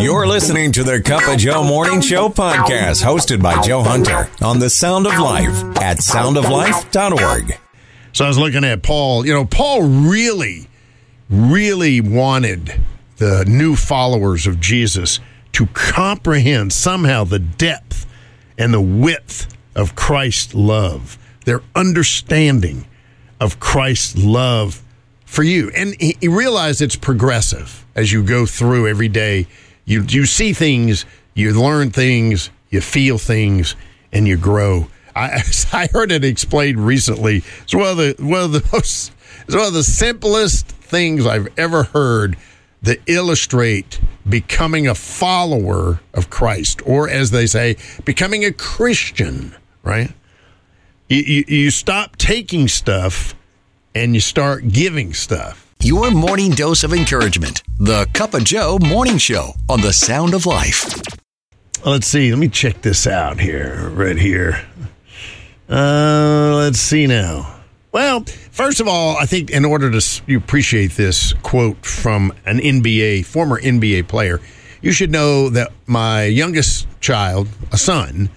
You're listening to the Cup of Joe Morning Show podcast, hosted by Joe Hunter on the Sound of Life at soundoflife.org. So I was looking at Paul. You know, Paul really, really wanted the new followers of Jesus to comprehend somehow the depth and the width of Christ's love, their understanding of Christ's love for you. And he, he realized it's progressive as you go through every day. You, you see things, you learn things, you feel things, and you grow. I, I heard it explained recently. It's one of the one of the most it's one of the simplest things I've ever heard that illustrate becoming a follower of Christ, or as they say, becoming a Christian. Right? You, you, you stop taking stuff and you start giving stuff. Your morning dose of encouragement. The Cup of Joe Morning Show on the Sound of Life. Let's see. Let me check this out here, right here. Uh, let's see now. Well, first of all, I think in order to you appreciate this quote from an NBA former NBA player, you should know that my youngest child, a son,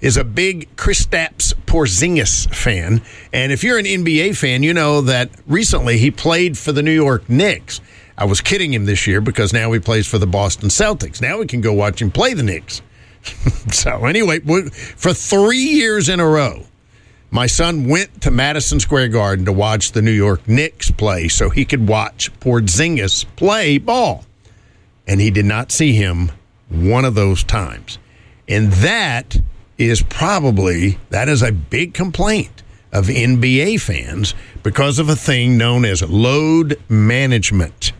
is a big Chris Kristaps Porzingis fan, and if you're an NBA fan, you know that recently he played for the New York Knicks. I was kidding him this year because now he plays for the Boston Celtics. Now we can go watch him play the Knicks. so anyway, for three years in a row, my son went to Madison Square Garden to watch the New York Knicks play so he could watch Porzingis play ball. And he did not see him one of those times. And that is probably that is a big complaint of NBA fans because of a thing known as load management.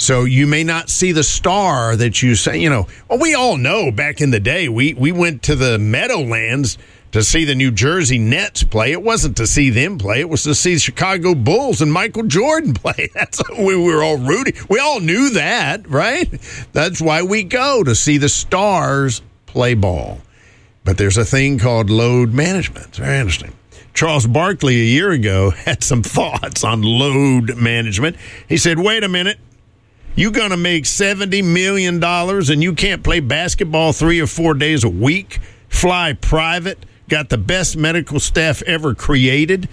So you may not see the star that you say, you know, well, we all know back in the day, we, we went to the Meadowlands to see the New Jersey Nets play. It wasn't to see them play, it was to see Chicago Bulls and Michael Jordan play. That's we were all rooting. We all knew that, right? That's why we go to see the stars play ball. But there's a thing called load management. It's very interesting. Charles Barkley a year ago had some thoughts on load management. He said, wait a minute. You're going to make $70 million and you can't play basketball three or four days a week, fly private, got the best medical staff ever created.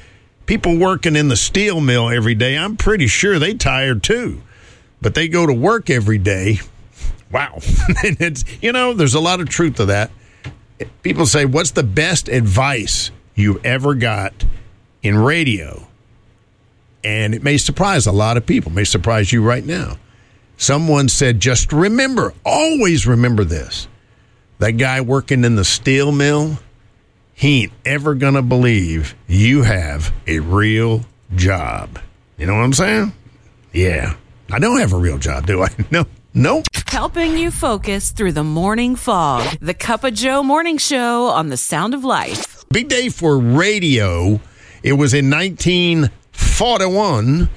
People working in the steel mill every day, I'm pretty sure they tired too. But they go to work every day. Wow. and it's, you know, there's a lot of truth to that people say, What's the best advice you ever got in radio? And it may surprise a lot of people, it may surprise you right now. Someone said, Just remember, always remember this. That guy working in the steel mill, he ain't ever going to believe you have a real job. You know what I'm saying? Yeah. I don't have a real job, do I? No. Nope. Helping you focus through the morning fog. The Cup of Joe morning show on the Sound of Life. Big day for radio. It was in 1941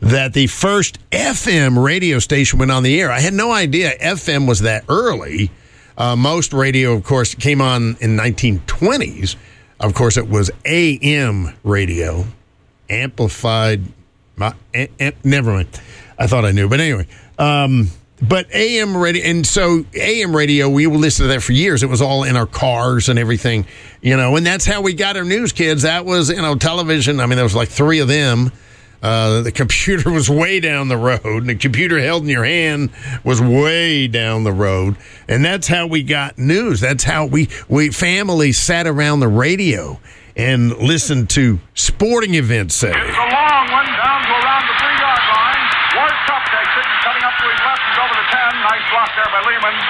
that the first FM radio station went on the air. I had no idea FM was that early. Uh, most radio, of course, came on in 1920s. Of course, it was AM radio, amplified. My, never mind. I thought I knew, but anyway. Um, but AM radio, and so AM radio, we would listen to that for years. It was all in our cars and everything, you know, and that's how we got our news, kids. That was, you know, television. I mean, there was like three of them. Uh, the computer was way down the road, and the computer held in your hand was way down the road, and that's how we got news. That's how we we families sat around the radio and listened to sporting events. Say. It's a long one down to around the three yard line. Ward Cuff takes it, cutting up to his left over the 10. Nice block there by Leemans.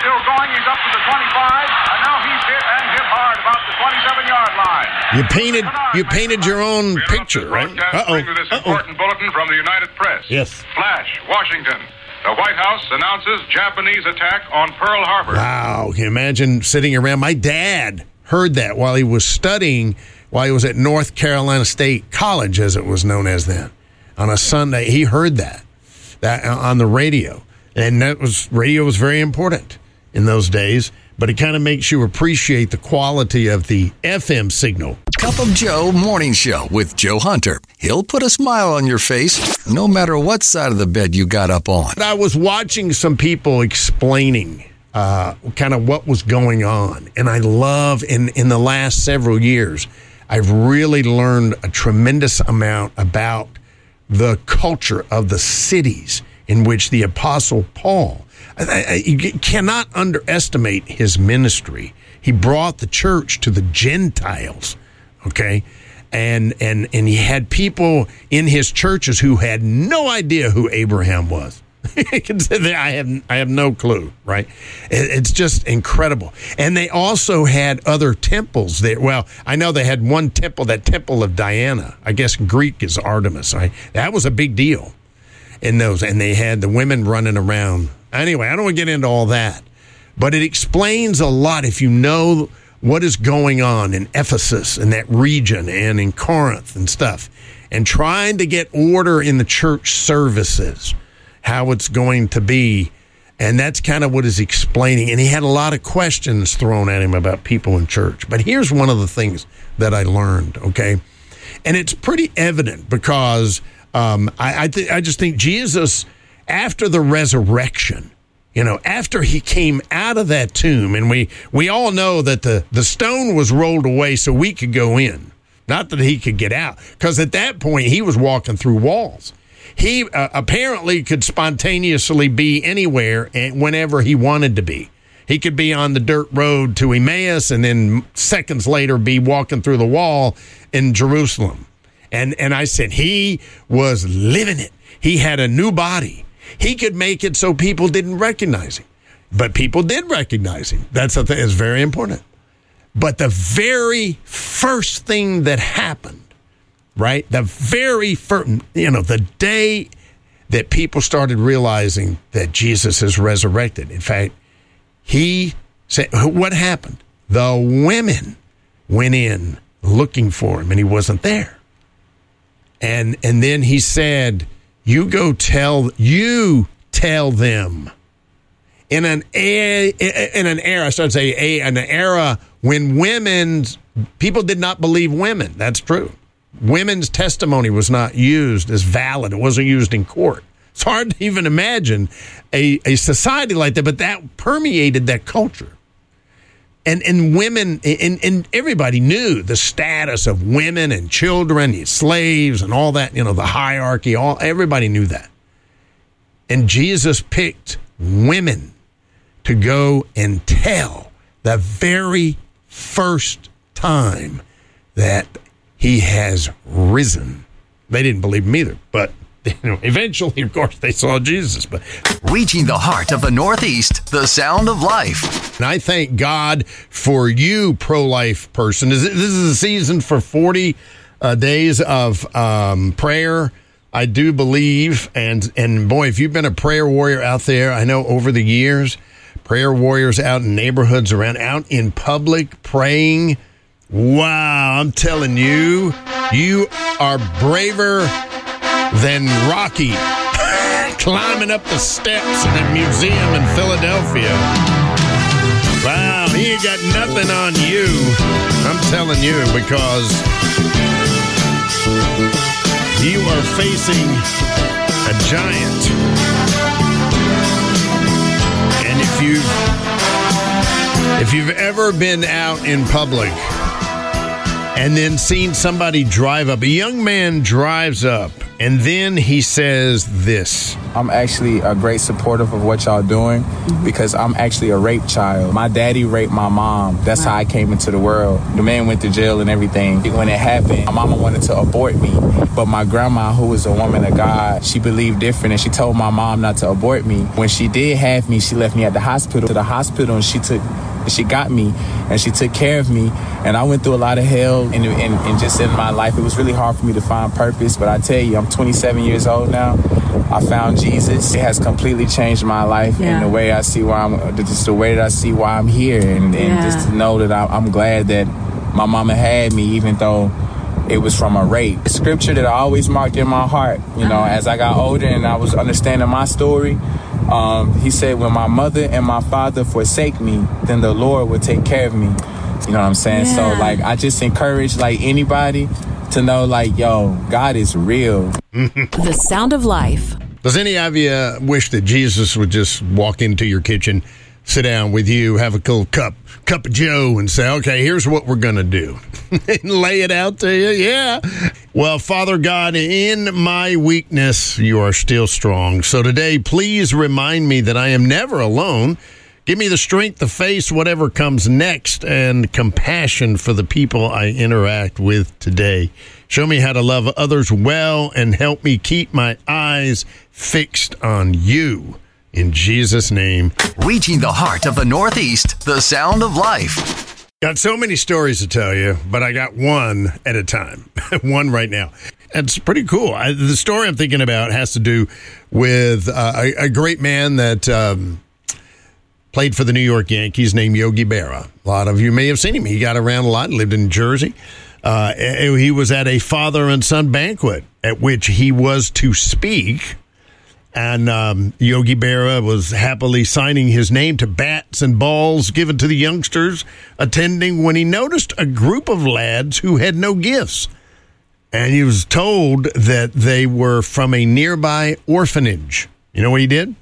Still going. He's up to the 25. And now he's hit and hit hard about the 27-yard line. You painted you painted your own picture, right? Uh-oh. This Uh-oh. important bulletin from the United Press. Yes. Flash, Washington. The White House announces Japanese attack on Pearl Harbor. Wow. Can you imagine sitting around? My dad heard that while he was studying, while he was at North Carolina State College, as it was known as then. On a Sunday, he heard that, that uh, on the radio. And that was radio was very important in those days. but it kind of makes you appreciate the quality of the FM signal. Cup of Joe Morning Show with Joe Hunter. He'll put a smile on your face no matter what side of the bed you got up on. I was watching some people explaining uh, kind of what was going on, and I love in in the last several years, I've really learned a tremendous amount about the culture of the cities in which the Apostle Paul. I, I, you cannot underestimate his ministry. He brought the church to the Gentiles. Okay, and and and he had people in his churches who had no idea who Abraham was. I have I have no clue, right? It's just incredible. And they also had other temples there. Well, I know they had one temple, that temple of Diana. I guess Greek is Artemis. Right? That was a big deal in those, and they had the women running around. Anyway, I don't want to get into all that, but it explains a lot if you know what is going on in Ephesus and that region and in Corinth and stuff, and trying to get order in the church services how it's going to be. And that's kind of what is explaining. And he had a lot of questions thrown at him about people in church. But here's one of the things that I learned, okay? And it's pretty evident because um, I, I, th- I just think Jesus, after the resurrection, you know, after he came out of that tomb, and we, we all know that the, the stone was rolled away so we could go in, not that he could get out, because at that point he was walking through walls he uh, apparently could spontaneously be anywhere and whenever he wanted to be. He could be on the dirt road to Emmaus and then seconds later be walking through the wall in Jerusalem. And and I said he was living it. He had a new body. He could make it so people didn't recognize him. But people did recognize him. That's a thing. It's very important. But the very first thing that happened right? The very first, you know, the day that people started realizing that Jesus is resurrected. In fact, he said, What happened? The women went in looking for him and he wasn't there. And and then he said, You go tell you tell them. In an a, in an era, I should say, a, an era when women people did not believe women. That's true women's testimony was not used as valid. It wasn't used in court. It's hard to even imagine a, a society like that, but that permeated that culture. And, and women and, and everybody knew the status of women and children, slaves, and all that. You know the hierarchy. All everybody knew that. And Jesus picked women to go and tell the very first time that he has risen. They didn't believe him either, but eventually, of course, they saw Jesus. But reaching the heart of the Northeast, the sound of life. And I thank God for you, pro-life person. This is a season for forty uh, days of um, prayer. I do believe, and and boy, if you've been a prayer warrior out there, I know over the years, prayer warriors out in neighborhoods around, out in public, praying Wow, I'm telling you, you are braver than Rocky climbing up the steps in a museum in Philadelphia. Wow, he ain't got nothing on you. I'm telling you, because you are facing a giant. And if you if you've ever been out in public and then seen somebody drive up. A young man drives up, and then he says this I'm actually a great supportive of what y'all doing mm-hmm. because I'm actually a rape child. My daddy raped my mom. That's wow. how I came into the world. The man went to jail and everything. When it happened, my mama wanted to abort me. But my grandma, who was a woman of God, she believed different and she told my mom not to abort me. When she did have me, she left me at the hospital. To the hospital and she took she got me and she took care of me. And I went through a lot of hell and, and, and just in my life. It was really hard for me to find purpose. But I tell you, I'm 27 years old now. I found Jesus. It has completely changed my life yeah. and the way I see why I'm, just the way that I see why I'm here. And, and yeah. just to know that I, I'm glad that my mama had me, even though it was from a rape. The scripture that I always marked in my heart, you know, uh-huh. as I got older and I was understanding my story, Um, he said, when my mother and my father forsake me, then the Lord will take care of me. You know what I'm saying? Yeah. So like, I just encourage like anybody to know like, yo, God is real. The Sound of Life. Does any of you wish that Jesus would just walk into your kitchen, sit down with you, have a cool cup, cup of Joe, and say, "Okay, here's what we're gonna do," and lay it out to you? Yeah. Well, Father God, in my weakness, you are still strong. So today, please remind me that I am never alone. Give me the strength to face whatever comes next and compassion for the people I interact with today. Show me how to love others well and help me keep my eyes fixed on you. In Jesus' name. Reaching the heart of the Northeast, the sound of life. Got so many stories to tell you, but I got one at a time. one right now. It's pretty cool. I, the story I'm thinking about has to do with uh, a, a great man that. Um, played for the New York Yankees named Yogi Berra. A lot of you may have seen him. He got around a lot, lived in Jersey. Uh, he was at a father and son banquet at which he was to speak. And um, Yogi Berra was happily signing his name to bats and balls given to the youngsters attending when he noticed a group of lads who had no gifts. And he was told that they were from a nearby orphanage. You know what he did?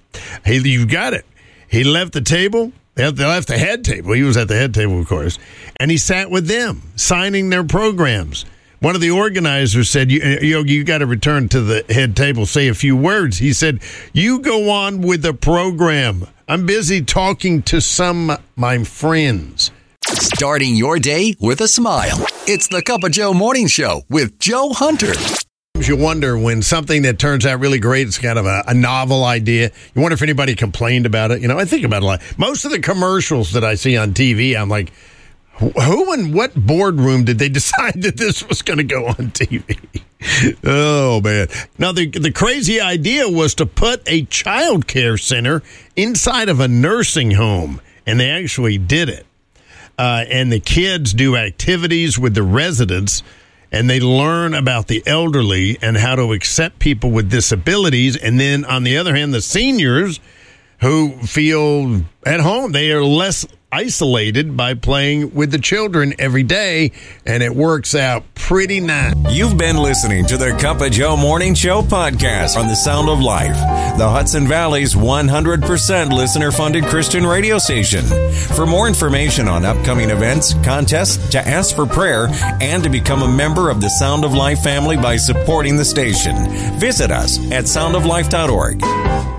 He, you got it. He left the table. They left the head table. He was at the head table, of course, and he sat with them, signing their programs. One of the organizers said, uh, "Yogi, you got to return to the head table, say a few words." He said, "You go on with the program. I'm busy talking to some my friends." Starting your day with a smile. It's the Cup of Joe Morning Show with Joe Hunter. You wonder when something that turns out really great, it's kind of a, a, novel idea. You wonder if anybody complained about it. You know, I think about it a lot. Most of the commercials that I see on TV, I'm like, who and what boardroom did they decide that this was going to go on TV? oh man! Now the the crazy idea was to put a child care center inside of a nursing home, and they actually did it. Uh, and the kids do activities with the residents and they learn about the elderly and how to accept people with disabilities. And then on the other hand, the seniors who feel at home, they are less isolated by playing with the children every day, and it works out pretty nice. You've been listening to the Cup of Joe Morning Show podcast on the Sound of Life, the Hudson Valley's 100% listener funded Christian radio station. For more information on upcoming events, contests, to ask for prayer, and to become a member of the Sound of Life family by supporting the station, visit us at soundoflife.org.